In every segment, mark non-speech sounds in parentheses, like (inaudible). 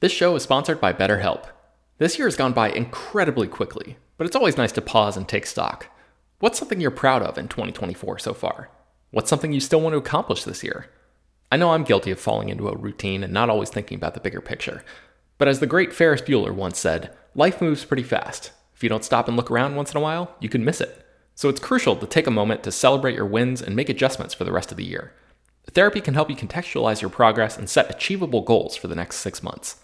This show is sponsored by BetterHelp. This year has gone by incredibly quickly, but it's always nice to pause and take stock. What's something you're proud of in 2024 so far? What's something you still want to accomplish this year? I know I'm guilty of falling into a routine and not always thinking about the bigger picture. But as the great Ferris Bueller once said, life moves pretty fast. If you don't stop and look around once in a while, you can miss it. So it's crucial to take a moment to celebrate your wins and make adjustments for the rest of the year. Therapy can help you contextualize your progress and set achievable goals for the next six months.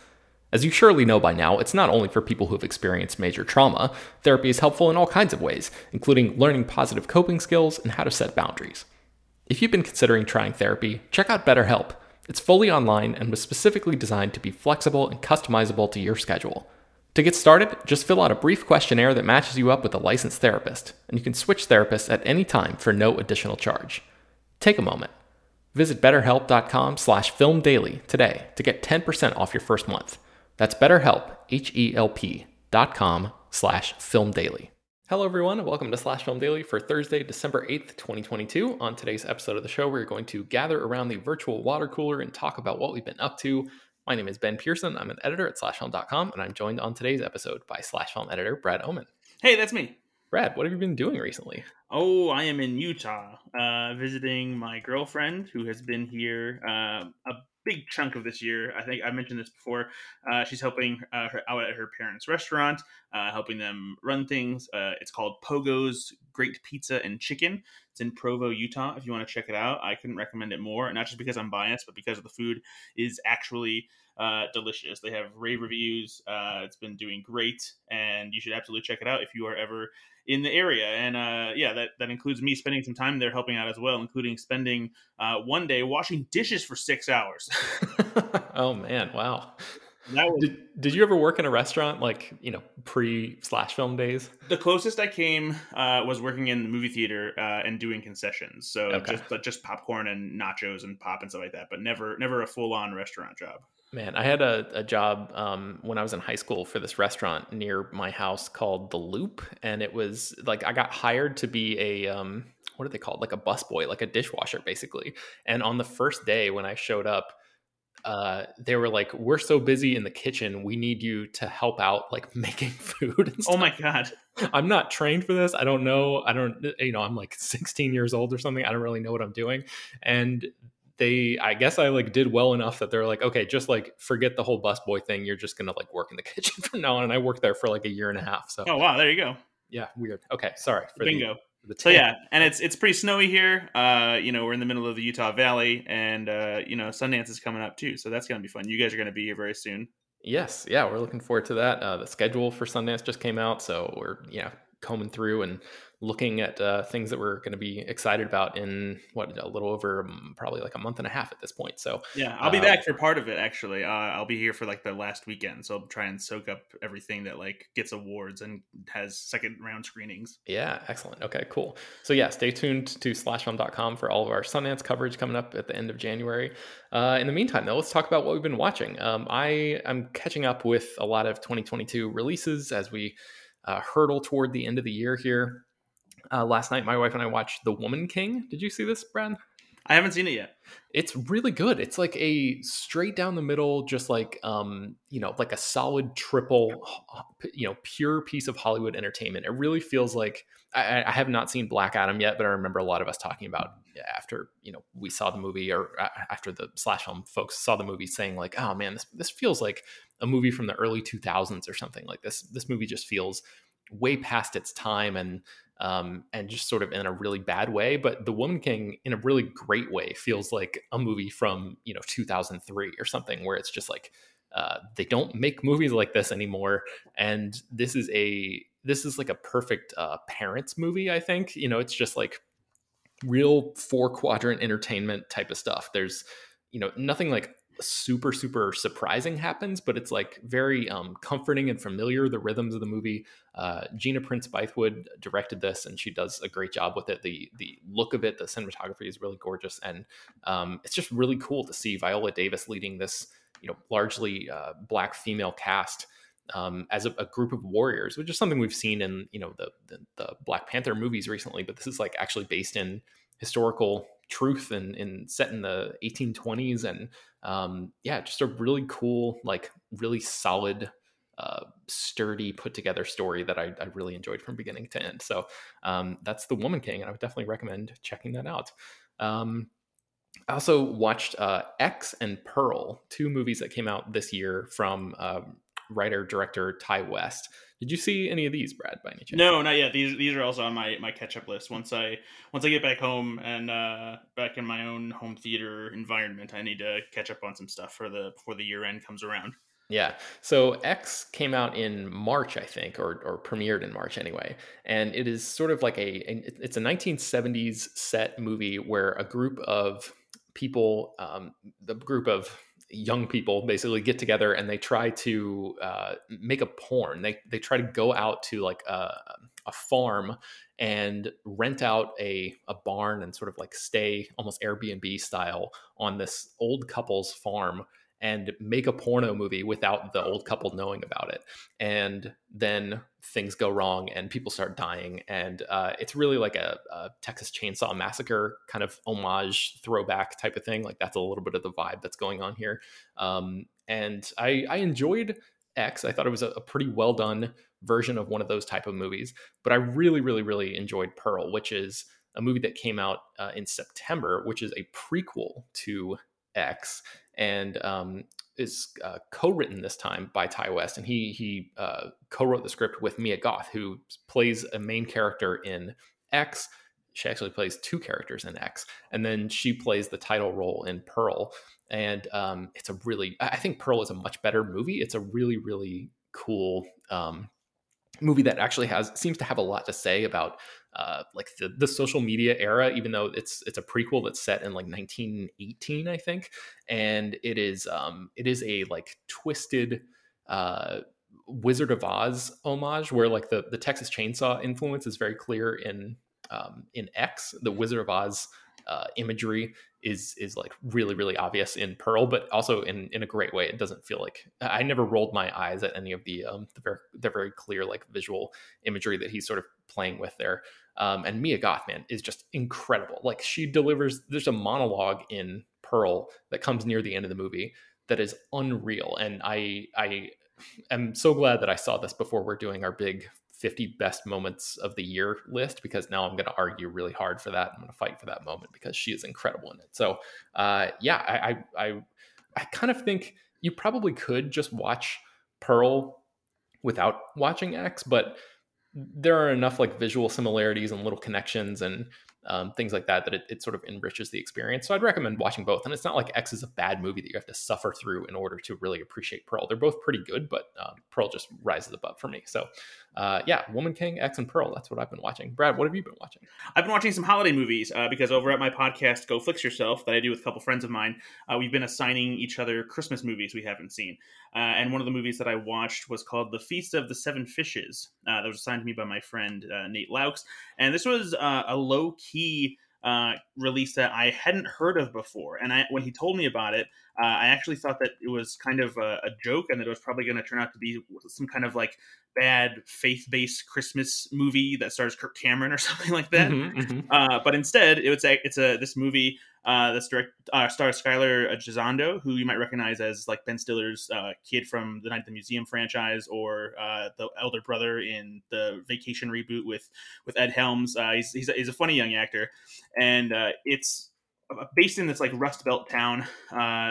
As you surely know by now, it's not only for people who have experienced major trauma. Therapy is helpful in all kinds of ways, including learning positive coping skills and how to set boundaries. If you've been considering trying therapy, check out BetterHelp. It's fully online and was specifically designed to be flexible and customizable to your schedule. To get started, just fill out a brief questionnaire that matches you up with a licensed therapist, and you can switch therapists at any time for no additional charge. Take a moment. Visit betterhelp.com slash filmdaily today to get 10% off your first month. That's betterhelp, H-E-L-P dot com slash filmdaily. Hello, everyone, and welcome to Slash Film Daily for Thursday, December 8th, 2022. On today's episode of the show, we're going to gather around the virtual water cooler and talk about what we've been up to. My name is Ben Pearson. I'm an editor at slashfilm.com, and I'm joined on today's episode by Slash Film editor Brad Oman. Hey, that's me. Brad, what have you been doing recently? Oh, I am in Utah, uh, visiting my girlfriend who has been here uh, a big chunk of this year. I think I mentioned this before. Uh, she's helping uh, her out at her parents' restaurant, uh, helping them run things. Uh, it's called Pogo's Great Pizza and Chicken. It's in Provo, Utah. If you want to check it out, I couldn't recommend it more. Not just because I'm biased, but because the food is actually uh, delicious. They have rave reviews. Uh, it's been doing great, and you should absolutely check it out if you are ever in the area. And uh, yeah, that, that includes me spending some time there helping out as well, including spending uh, one day washing dishes for six hours. (laughs) oh man, wow. Was, did, did you ever work in a restaurant like you know pre slash film days the closest i came uh, was working in the movie theater uh, and doing concessions so okay. just just popcorn and nachos and pop and stuff like that but never never a full-on restaurant job Man, I had a, a job um, when I was in high school for this restaurant near my house called The Loop, and it was like I got hired to be a um, what are they called? Like a busboy, like a dishwasher, basically. And on the first day when I showed up, uh, they were like, "We're so busy in the kitchen, we need you to help out, like (laughs) making food." Oh my god! I'm not trained for this. I don't know. I don't. You know, I'm like 16 years old or something. I don't really know what I'm doing. And they i guess i like did well enough that they're like okay just like forget the whole busboy thing. You're just gonna like work in the (laughs) kitchen from now on. And i worked there for like a year and a half so oh wow. There you go. Yeah weird. Okay sorry for bingo. the, so yeah and it's it's pretty snowy here. Uh you know we're in the middle of the utah valley and uh you know sundance is coming up too so that's gonna be fun. You guys are gonna be here very soon. Yes. Yeah we're looking forward to that. Uh the schedule for sundance just came out so we're yeah combing through and looking at uh, things that we're going to be excited about in what a little over um, probably like a month and a half at this point. So yeah, I'll be uh, back for part of it. Actually, uh, I'll be here for like the last weekend, so I'll try and soak up everything that like gets awards and has second round screenings. Yeah, excellent. Okay, cool. So yeah, stay tuned to slashfilm.com for all of our Sundance coverage coming up at the end of January. Uh, in the meantime, though, let's talk about what we've been watching. Um, I am catching up with a lot of 2022 releases as we uh, hurdle toward the end of the year here. Uh, last night, my wife and I watched The Woman King. Did you see this, Brad? I haven't seen it yet. It's really good. It's like a straight down the middle, just like um, you know, like a solid triple, you know, pure piece of Hollywood entertainment. It really feels like I, I have not seen Black Adam yet, but I remember a lot of us talking about after you know we saw the movie or after the slash film folks saw the movie, saying like, "Oh man, this this feels like a movie from the early 2000s or something like this." This movie just feels way past its time and um, and just sort of in a really bad way. But The Woman King, in a really great way, feels like a movie from you know 2003 or something, where it's just like uh, they don't make movies like this anymore, and this is a this is like a perfect uh, parents movie. I think you know it's just like real four quadrant entertainment type of stuff. There's you know nothing like super super surprising happens but it's like very um, comforting and familiar the rhythms of the movie. Uh, gina prince bythewood directed this and she does a great job with it. The the look of it the cinematography is really gorgeous and um, it's just really cool to see viola davis leading this you know largely uh, black female cast um, as a, a, group of warriors which is something we've seen in you know the, the the black panther movies recently but this is like actually based in historical truth and, and set in the 1820s and um, yeah just a really cool like really solid uh, sturdy put together story that I, I, really enjoyed from beginning to end. So um, that's the woman king and i would definitely recommend checking that out. Um, i also watched uh, x and pearl two movies that came out this year from um, writer director ti west did you see any of these, Brad, by any chance? No, not yet. These these are also on my, my catch up list. Once I once I get back home and uh, back in my own home theater environment, I need to catch up on some stuff for the before the year end comes around. Yeah. So X came out in March, I think, or or premiered in March anyway, and it is sort of like a it's a 1970s set movie where a group of people, um, the group of young people basically get together and they try to uh, make a porn. They they try to go out to like a, a farm and rent out a a barn and sort of like stay almost Airbnb style on this old couple's farm and make a porno movie without the old couple knowing about it. And then things go wrong and people start dying. And uh, it's really like a, a, Texas Chainsaw Massacre kind of homage throwback type of thing. Like that's a little bit of the vibe that's going on here. Um, and I, I enjoyed X. I thought it was a, a pretty well done version of one of those type of movies. But I really, really, really enjoyed Pearl, which is a movie that came out uh, in September, which is a prequel to X and um, is uh, co-written this time by Ti West, and he he uh, co-wrote the script with Mia Goth, who plays a main character in X. She actually plays two characters in X, and then she plays the title role in Pearl. And um, it's a really, I think Pearl is a much better movie. It's a really really cool um, movie that actually has seems to have a lot to say about uh, like the, the social media era, even though it's it's a prequel that's set in like 1918, I think, and it is um, it is a like twisted uh, Wizard of Oz homage, where like the the Texas Chainsaw influence is very clear in um, in X. The Wizard of Oz uh, imagery is is like really really obvious in Pearl, but also in in a great way. It doesn't feel like I never rolled my eyes at any of the um, the very the very clear like visual imagery that he's sort of playing with there. Um, and Mia Gothman is just incredible. Like she delivers. There's a monologue in Pearl that comes near the end of the movie that is unreal, and I I am so glad that I saw this before we're doing our big 50 best moments of the year list because now I'm going to argue really hard for that. I'm going to fight for that moment because she is incredible in it. So, uh, yeah, I, I, I, I kind of think you probably could just watch Pearl without watching X, but there are enough like visual similarities and little connections and um, things like that that it, it, sort of enriches the experience. So I'd recommend watching both. And it's not like X is a bad movie that you have to suffer through in order to really appreciate Pearl. They're both pretty good, but um, Pearl just rises above for me. So uh, yeah, Woman King, X and Pearl. That's what I've been watching. Brad, what have you been watching? I've been watching some holiday movies uh, because over at my podcast, Go Flix Yourself, that I do with a couple friends of mine, uh, we've been assigning each other Christmas movies we haven't seen. Uh, and one of the movies that I watched was called The Feast of the Seven Fishes. Uh, that was assigned to me by my friend uh, Nate Laux. And this was a low key uh, release that I hadn't heard of before. And I, when he told me about it, uh, I actually thought that it was kind of a, a joke and that it was probably going to turn out to be some kind of like bad faith-based Christmas movie that stars Kirk Cameron or (laughs) something like that. Mm-hmm, mm-hmm. Uh, but instead, it was a, it's a this movie uh, that's direct uh, stars Skyler Gisondo, who you might recognize as like Ben Stiller's uh, kid from the Night at the Museum franchise, or uh, the elder brother in the Vacation reboot with with Ed Helms. Uh, he's, he's a, he's, a, funny young actor, and uh, it's based in this like Rust Belt town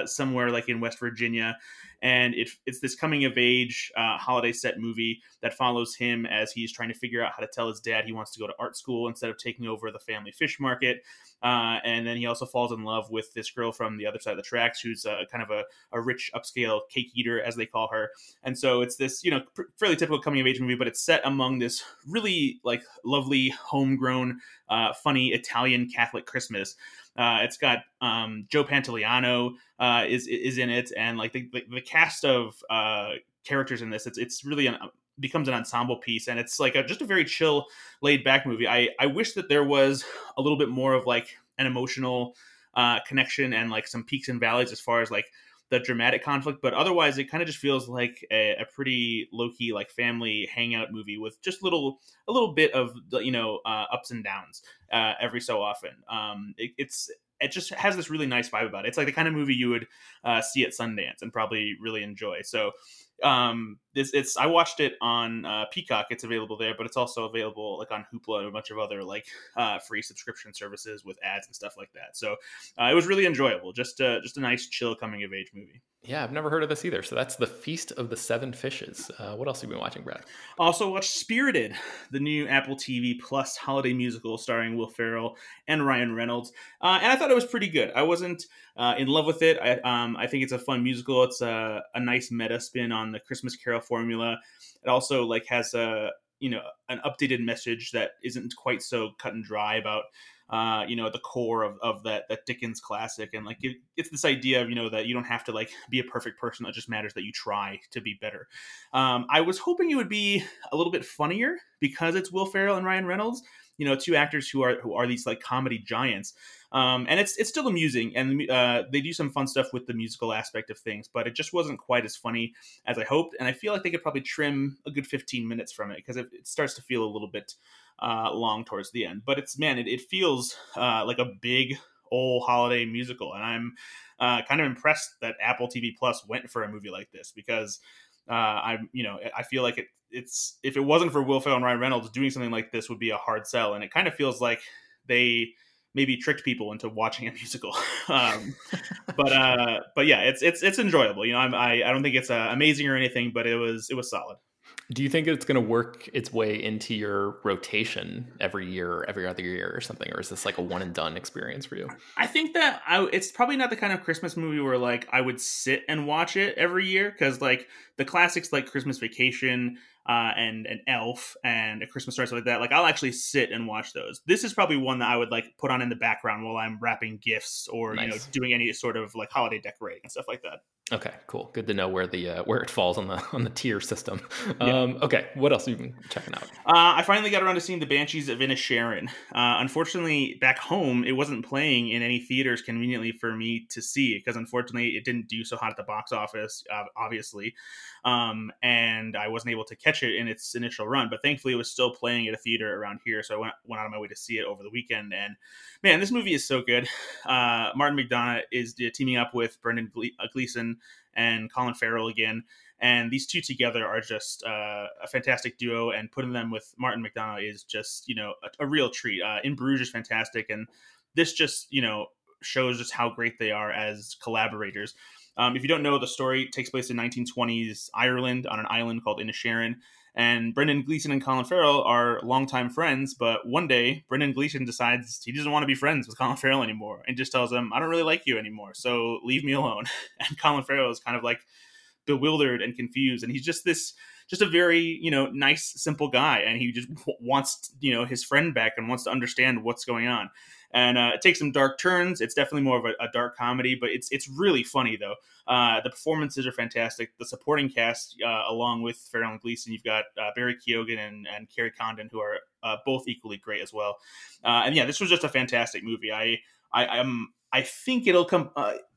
somewhere like in West Virginia and it, it's this coming of age uh, holiday set movie that follows him as he's trying to figure out how to tell his dad he wants to go to art school instead of taking over the family fish market. Uh, and then he also falls in love with this girl from the other side of the tracks who's uh, kind of a, a rich upscale cake eater, as they call her. And so it's this, you know, pr- fairly typical coming of age movie, but it's set among this really like lovely, homegrown, uh, funny Italian Catholic Christmas. Uh, it's got um, Joe Pantoliano uh, is is in it, and like the, the, the cast of uh, characters in this, it's it's really an, becomes an ensemble piece, and it's like a, just a very chill, laid back movie. I I wish that there was a little bit more of like an emotional uh, connection and like some peaks and valleys as far as like the dramatic conflict, but otherwise it kind of just feels like a, a pretty low key like family hangout movie with just little a little bit of you know uh, ups and downs uh, every so often. Um, it, it's it just has this really nice vibe about it. It's like the kind of movie you would uh, see at Sundance and probably really enjoy. So um this it's i watched it on uh, peacock. It's available there but it's also available like on hoopla and a bunch of other like uh, free subscription services with ads and stuff like that. So uh, it was really enjoyable. Just uh, just a nice chill coming of age movie yeah, I've never heard of this either. So that's the Feast of the Seven Fishes. Uh, what else have you been watching, Brad? Also watched Spirited, the new Apple TV Plus holiday musical starring Will Ferrell and Ryan Reynolds, uh, and I thought it was pretty good. I wasn't uh, in love with it. I, um, I think it's a fun musical. It's a, a nice meta spin on the Christmas Carol formula. It also like has a you know an updated message that isn't quite so cut and dry about uh, you know, at the core of, of that that Dickens classic, and like it, it's this idea of you know that you don't have to like be a perfect person. It just matters that you try to be better. Um, I was hoping it would be a little bit funnier because it's Will Ferrell and Ryan Reynolds. You know, two actors who are who are these like comedy giants. Um, and it's it's still amusing, and uh, they do some fun stuff with the musical aspect of things, but it just wasn't quite as funny as I hoped. And I feel like they could probably trim a good 15 minutes from it because it, it starts to feel a little bit uh, long towards the end. But it's man, it, it feels uh, like a big old holiday musical, and I'm uh, kind of impressed that Apple TV Plus went for a movie like this because uh, I'm you know I feel like it it's if it wasn't for Will Ferrell and Ryan Reynolds doing something like this would be a hard sell, and it kind of feels like they maybe tricked people into watching a musical. (laughs) um, but uh, but yeah, it's it's it's enjoyable. You know, I'm, I I don't think it's uh, amazing or anything, but it was it was solid. Do you think it's going to work its way into your rotation every year, or every other year, or something, or is this like a one and done experience for you? I think that I, it's probably not the kind of Christmas movie where like I would sit and watch it every year because like the classics like Christmas Vacation, uh, and an Elf and a Christmas Story, stuff like that. Like I'll actually sit and watch those. This is probably one that I would like put on in the background while I'm wrapping gifts or nice. you know doing any sort of like holiday decorating and stuff like that. Okay, cool. Good to know where the uh, where it falls on the (laughs) on the tier system. Um, yeah. Okay, what else have you been checking out? Uh, I finally got around to seeing the Banshees of Inisherin. Uh, unfortunately, back home, it wasn't playing in any theaters conveniently for me to see because unfortunately, it didn't do so hot at the box office. Uh, obviously, um, and I wasn't able to catch it in its initial run. But thankfully, it was still playing at a theater around here, so I went went out of my way to see it over the weekend. And man, this movie is so good. Uh, Martin McDonagh is uh, teaming up with Brendan uh, Gleeson and Colin Farrell again. And these two together are just uh, a fantastic duo, and putting them with Martin McDonagh is just you know a, a real treat. Uh, in Bruges is fantastic, and this just you know shows just how great they are as collaborators. Um, if you don't know, the story takes place in 1920s Ireland on an island called Inisherin. And Brendan Gleeson and Colin Farrell are longtime friends, but one day Brendan Gleeson decides he doesn't want to be friends with Colin Farrell anymore and just tells him, I don't really like you anymore, so leave me alone. (laughs) And Colin Farrell is kind of like bewildered and confused. And he's just this just a very you know nice, simple guy, and he just wants you know his friend back and wants to understand what's going on. And uh, it takes some dark turns. It's definitely more of a, a dark comedy, but it's it's really funny though. Uh, the performances are fantastic. The supporting cast, uh, along with Farrell and Gleeson, you've got uh, Barry Keoghan and, and Kerry Condon, who are uh, both equally great as well. Uh, and yeah, this was just a fantastic movie. I I am I think it'll come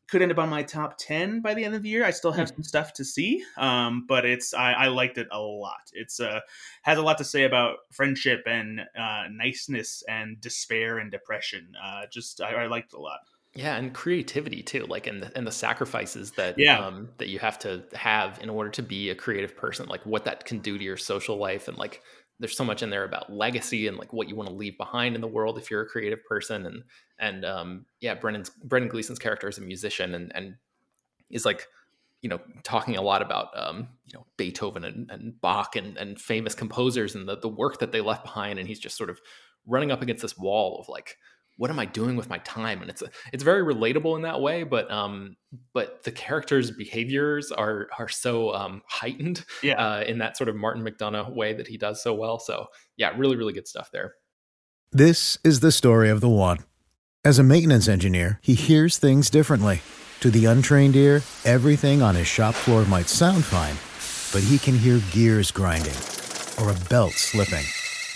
could end up on my top 10 by the end of the year i still have mm-hmm. some stuff to see um, but it's I, I, liked it a lot it's uh, has a lot to say about friendship and uh, niceness and despair and depression uh, just I, I, liked it a lot yeah and creativity too like and the, and the sacrifices that yeah. um, that you have to have in order to be a creative person like what that can do to your social life and like there's so much in there about legacy and like what you want to leave behind in the world if you're a creative person and and um yeah brendan's brendan gleeson's character is a musician and and is like you know talking a lot about um you know beethoven and, and bach and and famous composers and the, the work that they left behind and he's just sort of running up against this wall of like what am I doing with my time? And it's it's very relatable in that way, but um, but the characters' behaviors are are so um, heightened, yeah. uh, in that sort of Martin McDonagh way that he does so well. So yeah, really really good stuff there. This is the story of the one. As a maintenance engineer, he hears things differently. To the untrained ear, everything on his shop floor might sound fine, but he can hear gears grinding or a belt slipping.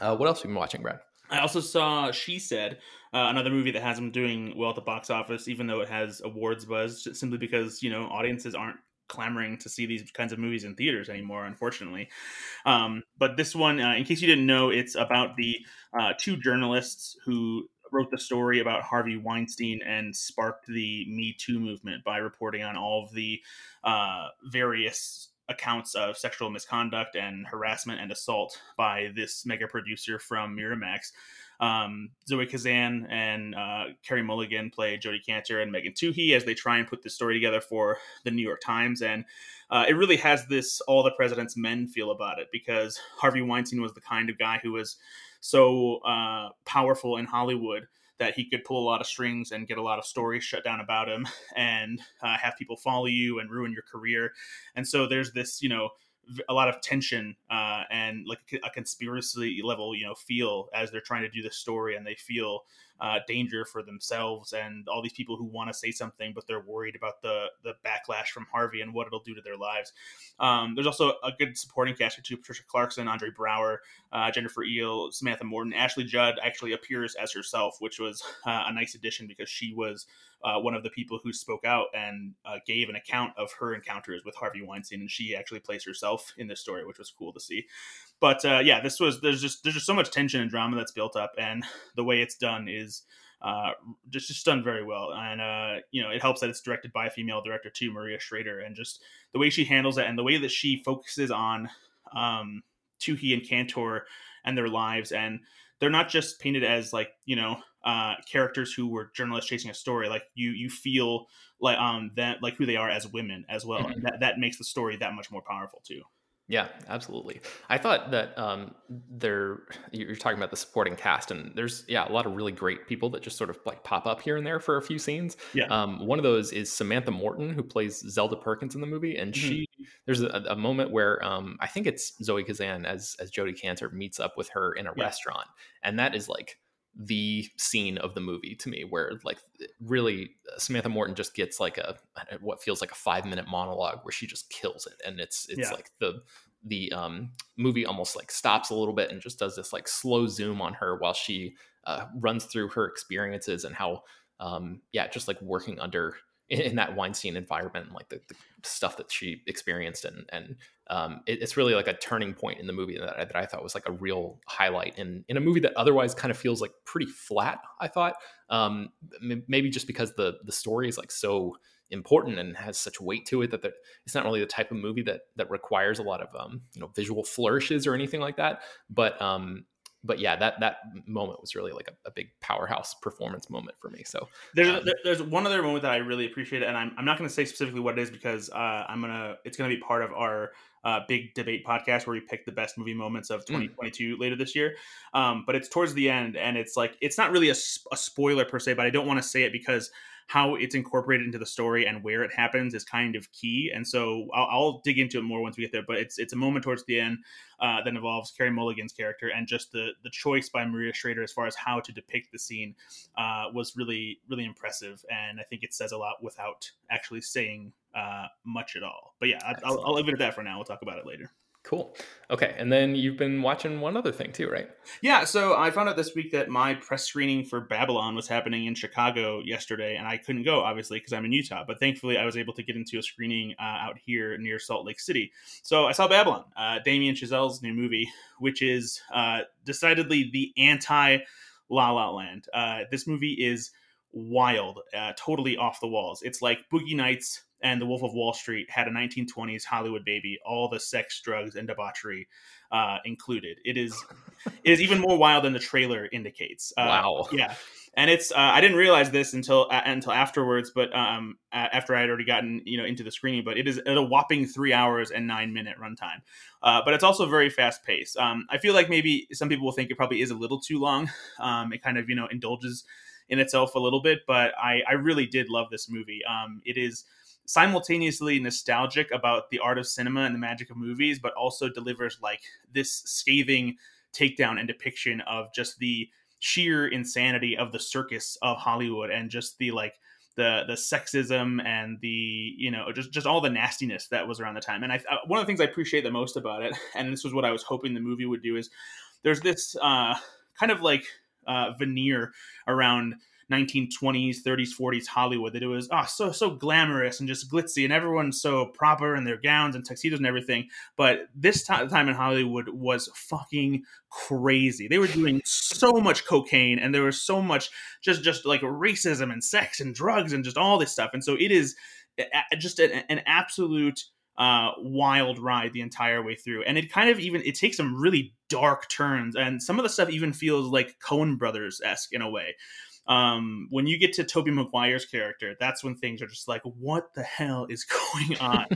Uh, what else have you been watching, Brad? I also saw She Said, uh, another movie that has them doing well at the box office, even though it has awards buzz, simply because you know audiences aren't clamoring to see these kinds of movies in theaters anymore, unfortunately. Um, but this one, uh, in case you didn't know, it's about the uh, two journalists who wrote the story about Harvey Weinstein and sparked the Me Too movement by reporting on all of the uh, various accounts of sexual misconduct and harassment and assault by this mega producer from Miramax. Um, Zoe Kazan and uh, Carey Mulligan play Jodi Kantor and Megan Twohey as they try and put this story together for the New York Times. And uh, it really has this all the president's men feel about it because Harvey Weinstein was the kind of guy who was so uh, powerful in Hollywood that he could pull a lot of strings and get a lot of stories shut down about him (laughs) and uh, have people follow you and ruin your career. And so there's this, you know, a lot of tension uh, and like a conspiracy level, you know, feel as they're trying to do this story, and they feel uh, danger for themselves and all these people who want to say something but they're worried about the the backlash from Harvey and what it'll do to their lives. Um, there's also a good supporting cast too: Patricia Clarkson, Andre Braugher, uh, Jennifer Ehle, Samantha Morton, Ashley Judd actually appears as herself, which was uh, a nice addition because she was uh, one of the people who spoke out and uh, gave an account of her encounters with Harvey Weinstein, and she actually plays herself in this story, which was cool to see. But uh, yeah, this was there's just there's just so much tension and drama that's built up, and (laughs) the way it's done is uh, just just done very well. And uh, you know, it helps that it's directed by a female director too, Maria Schrader, and just the way she handles it and the way that she focuses on um, Twohey and Kantor and their lives, and they're not just painted as like you know uh, characters who were journalists chasing a story. Like you you feel like um that like who they are as women as well, Mhm. and that that makes the story that much more powerful too. Yeah, absolutely. I thought that um, there you're talking about the supporting cast, and there's yeah a lot of really great people that just sort of like pop up here and there for a few scenes. Yeah. Um, one of those is Samantha Morton, who plays Zelda Perkins in the movie, and Mhm. she there's a, a moment where um, I think it's Zoe Kazan as as Jodi Kantor meets up with her in a Yeah. restaurant, and that is like the scene of the movie to me where like really uh, Samantha Morton just gets like a what feels like a 5 minute monologue where she just kills it and it's it's Yeah. like the the um movie almost like stops a little bit and just does this like slow zoom on her while she uh, runs through her experiences and how um yeah just like working under in, in that Weinstein environment and like the, the stuff that she experienced and and um, it, it's really like a turning point in the movie that I, that I thought was like a real highlight in in a movie that otherwise kind of feels like pretty flat. I thought um, maybe just because the the story is like so important and has such weight to it that there- it's not really the type of movie that that requires a lot of um, you know visual flourishes or anything like that. But um, but yeah, that that moment was really like a, a big powerhouse performance moment for me. So There's Um, there- there's one other moment that I really appreciate, and I'm I'm not going to say specifically what it is because uh, I'm gonna it's gonna be part of our uh, big debate podcast where we pick the best movie moments of 2022 later this year. Um, but it's towards the end, and it's like it's not really a spoiler per se, but I don't want to say it because how it's incorporated into the story and where it happens is kind of key. And so I'll, I'll dig into it more once we get there. But it's it's a moment towards the end uh, that involves Carey Mulligan's character and just the the choice by Maria Schrader as far as how to depict the scene uh, was really really impressive, and I think it says a lot without actually saying uh, much at all. But yeah, I, I'll, I'll leave it at that for now. We'll talk about it later. cool. Okay, and then you've been watching one other thing too, right? Yeah, so I found out this week that my press screening for Babylon was happening in Chicago yesterday, and I couldn't go obviously because I'm in Utah. But thankfully, I was able to get into a screening uh, out here near Salt Lake City. So I saw Babylon, uh, Damien Chazelle's new movie, which is uh, decidedly the anti La La Land. Uh, this movie is wild, uh, totally off the walls. It's like Boogie Nights and The Wolf of Wall Street had a 1920s Hollywood baby, all the sex, drugs, and debauchery uh, included. It is (laughs) it is even more wild than the trailer indicates. Uh, Wow. Yeah, and it's uh, I didn't realize this until uh, until afterwards, but um, after I had already gotten you know into the screening. But it is at a whopping three hours and nine minute runtime. Uh, but it's also very fast paced. Um, I feel like maybe some people will think it probably is a little too long. (laughs) Um, it kind of you know indulges in itself a little bit, but I I really did love this movie. Um, it is simultaneously nostalgic about the art of cinema and the magic of movies, but also delivers like this scathing takedown and depiction of just the sheer insanity of the circus of Hollywood and just the like the the sexism and the you know just just all the nastiness that was around the time. And I uh, one of the things I appreciate the most about it, (laughs) and this was what I was hoping the movie would do, is there's this uh, kind of like uh, veneer around 1920s, 30s, 40s Hollywood that it was oh so so glamorous and just glitzy and everyone's so proper in their gowns and tuxedos and everything. But this ti- time in Hollywood was fucking crazy. They were doing so much cocaine and there was so much just just like racism and sex and drugs and just all this stuff. And so it is just an, an absolute uh, wild ride the entire way through. And it kind of even it takes some really dark turns and some of the stuff even feels like Coen Brothers esque in a way um, when you get to Tobey Maguire's character, that's when things are just like, what the hell is (laughs) going on?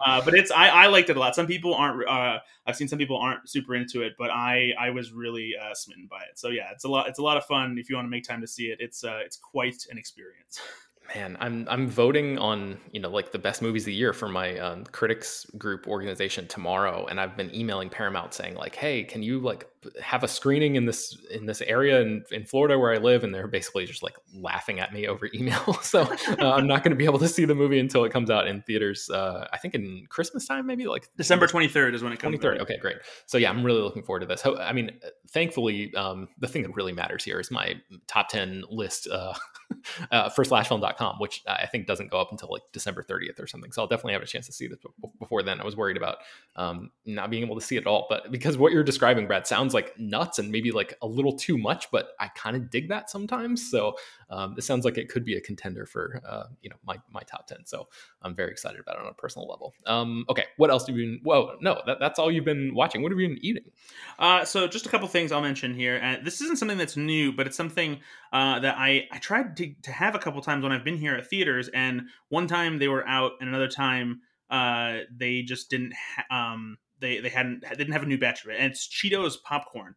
uh, but it's I, I liked it a lot. Some people aren't. Uh, I've seen some people aren't super into it, but I I was really uh, smitten by it. So yeah, it's a lot. It's a lot of fun if you want to make time to see it. It's uh, it's quite an experience. (laughs) man, I'm I'm voting on you know like the best movies of the year for my um, critics group organization tomorrow, and I've been emailing Paramount saying like, hey, can you like have a screening in this in this area in, in Florida where I live, and they're basically just like laughing at me (laughs) over email. (laughs) so uh, I'm not going to be able to see the movie until it comes out in theaters. Uh, I think in Christmas time, maybe like December 23rd is when it comes. 23rd. Okay, great. So yeah, I'm really looking forward to this. I mean, thankfully, um, the thing that really matters here is my top 10 list uh, (laughs) uh, for slashfilm.com, which I think doesn't go up until like December 30th or something. So I'll definitely have a chance to see this before then. I was worried about um, not being able to see it all, but because what you're describing, Brad, sounds like nuts and maybe like a little too much, but I kind of dig that sometimes. So um, this sounds like it could be a contender for uh, you know my my top 10. So I'm very excited about it on a personal level. Um, okay, what else have you been? Whoa, no, that, that's all you've been watching. What have you been eating? Uh, so just a couple things I'll mention here, and this isn't something that's new, but it's something uh, that I I tried to to have a couple times when I've been here at theaters, and one time they were out, and another time uh, they just didn't. Ha- um, they they hadn't didn't have a new batch of it, and it's Cheetos popcorn.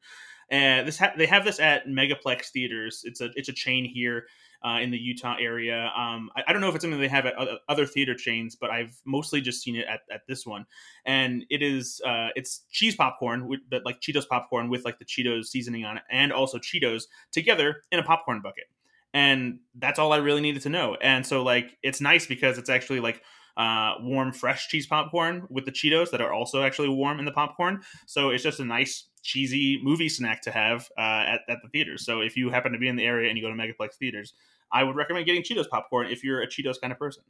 And this ha- they have this at Megaplex theaters. It's a it's a chain here uh, in the Utah area. Um, I, I, don't know if it's something they have at other theater chains, but I've mostly just seen it at, at this one. And it is uh, it's cheese popcorn, but like Cheetos popcorn with like the Cheetos seasoning on it, and also Cheetos together in a popcorn bucket. And that's all I really needed to know. And so like it's nice because it's actually like uh, warm, fresh cheese popcorn with the Cheetos that are also actually warm in the popcorn. So it's just a nice, cheesy movie snack to have uh, at, at the theaters. So if you happen to be in the area and you go to Megaplex theaters, I would recommend getting Cheetos popcorn if you're a Cheetos kind of person.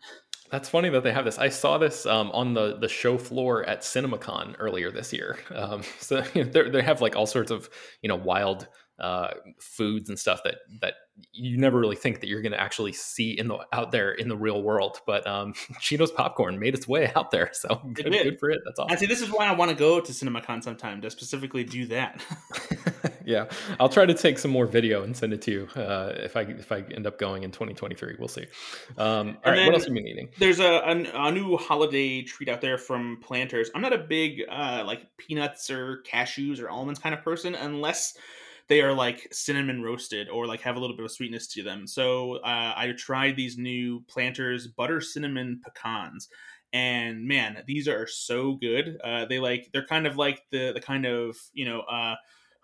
That's funny that they have this. I saw this um, on the the show floor at CinemaCon earlier this year. (laughs) Um, so (laughs) you know, they have like all sorts of you know wild uh, foods and stuff that that you never really think that you're going to actually see in the out there in the real world. But um, (laughs) Cheetos popcorn made its way out there, so good, good for it. That's awesome. And see, this is why I want to go to CinemaCon sometime to specifically do that. (laughs) (laughs) yeah, I'll try to take some more video and send it to you uh, if I if I end up going in 2023. We'll see. Um, all right, what else have you been eating? There's a, a, a new holiday treat out there from Planters. I'm not a big uh, like peanuts or cashews or almonds kind of person unless they are like cinnamon roasted or like have a little bit of sweetness to them. So uh, I tried these new Planters butter cinnamon pecans, and man, these are so good. Uh, they like they're kind of like the the kind of you know. Uh,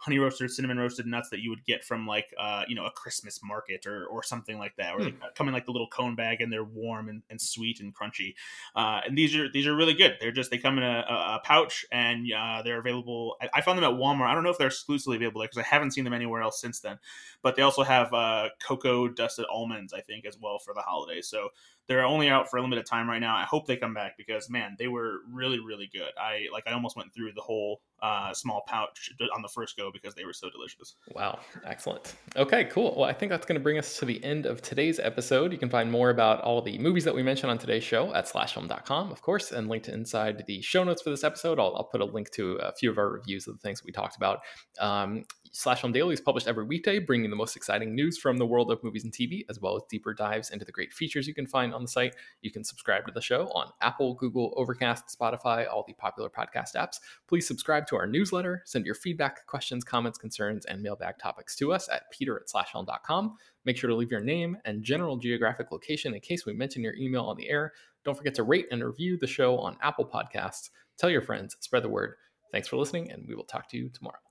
honey roasted, cinnamon roasted nuts that you would get from like uh, you know a Christmas market or or something like that, or hmm. they come in like the little cone bag and they're warm and, and sweet and crunchy. Uh, and these are these are really good. They're just they come in a, a pouch and uh, they're available. I, I, found them at Walmart. I don't know if they're exclusively available there because I haven't seen them anywhere else since then. But they also have uh, cocoa dusted almonds, I think, as well for the holidays. So they're only out for a limited time right now. I hope they come back because man, they were really really good. I like I almost went through the whole uh, small pouch on the first go because they were so delicious. Wow, excellent. Okay, cool. Well, I think that's going to bring us to the end of today's episode. You can find more about all the movies that we mentioned on today's show at slashfilm.com, of course, and linked inside the show notes for this episode. I'll, I'll put a link to a few of our reviews of the things we talked about. Um, Slash Film Daily is published every weekday, bringing the most exciting news from the world of movies and TV, as well as deeper dives into the great features you can find on the site. You can subscribe to the show on Apple, Google, Overcast, Spotify, all the popular podcast apps. Please subscribe to our newsletter, send your feedback, questions, comments, concerns, and mailbag topics to us at peter at slashfilm.com. Make sure to leave your name and general geographic location in case we mention your email on the air. Don't forget to rate and review the show on Apple Podcasts. Tell your friends, spread the word. Thanks for listening, and we will talk to you tomorrow.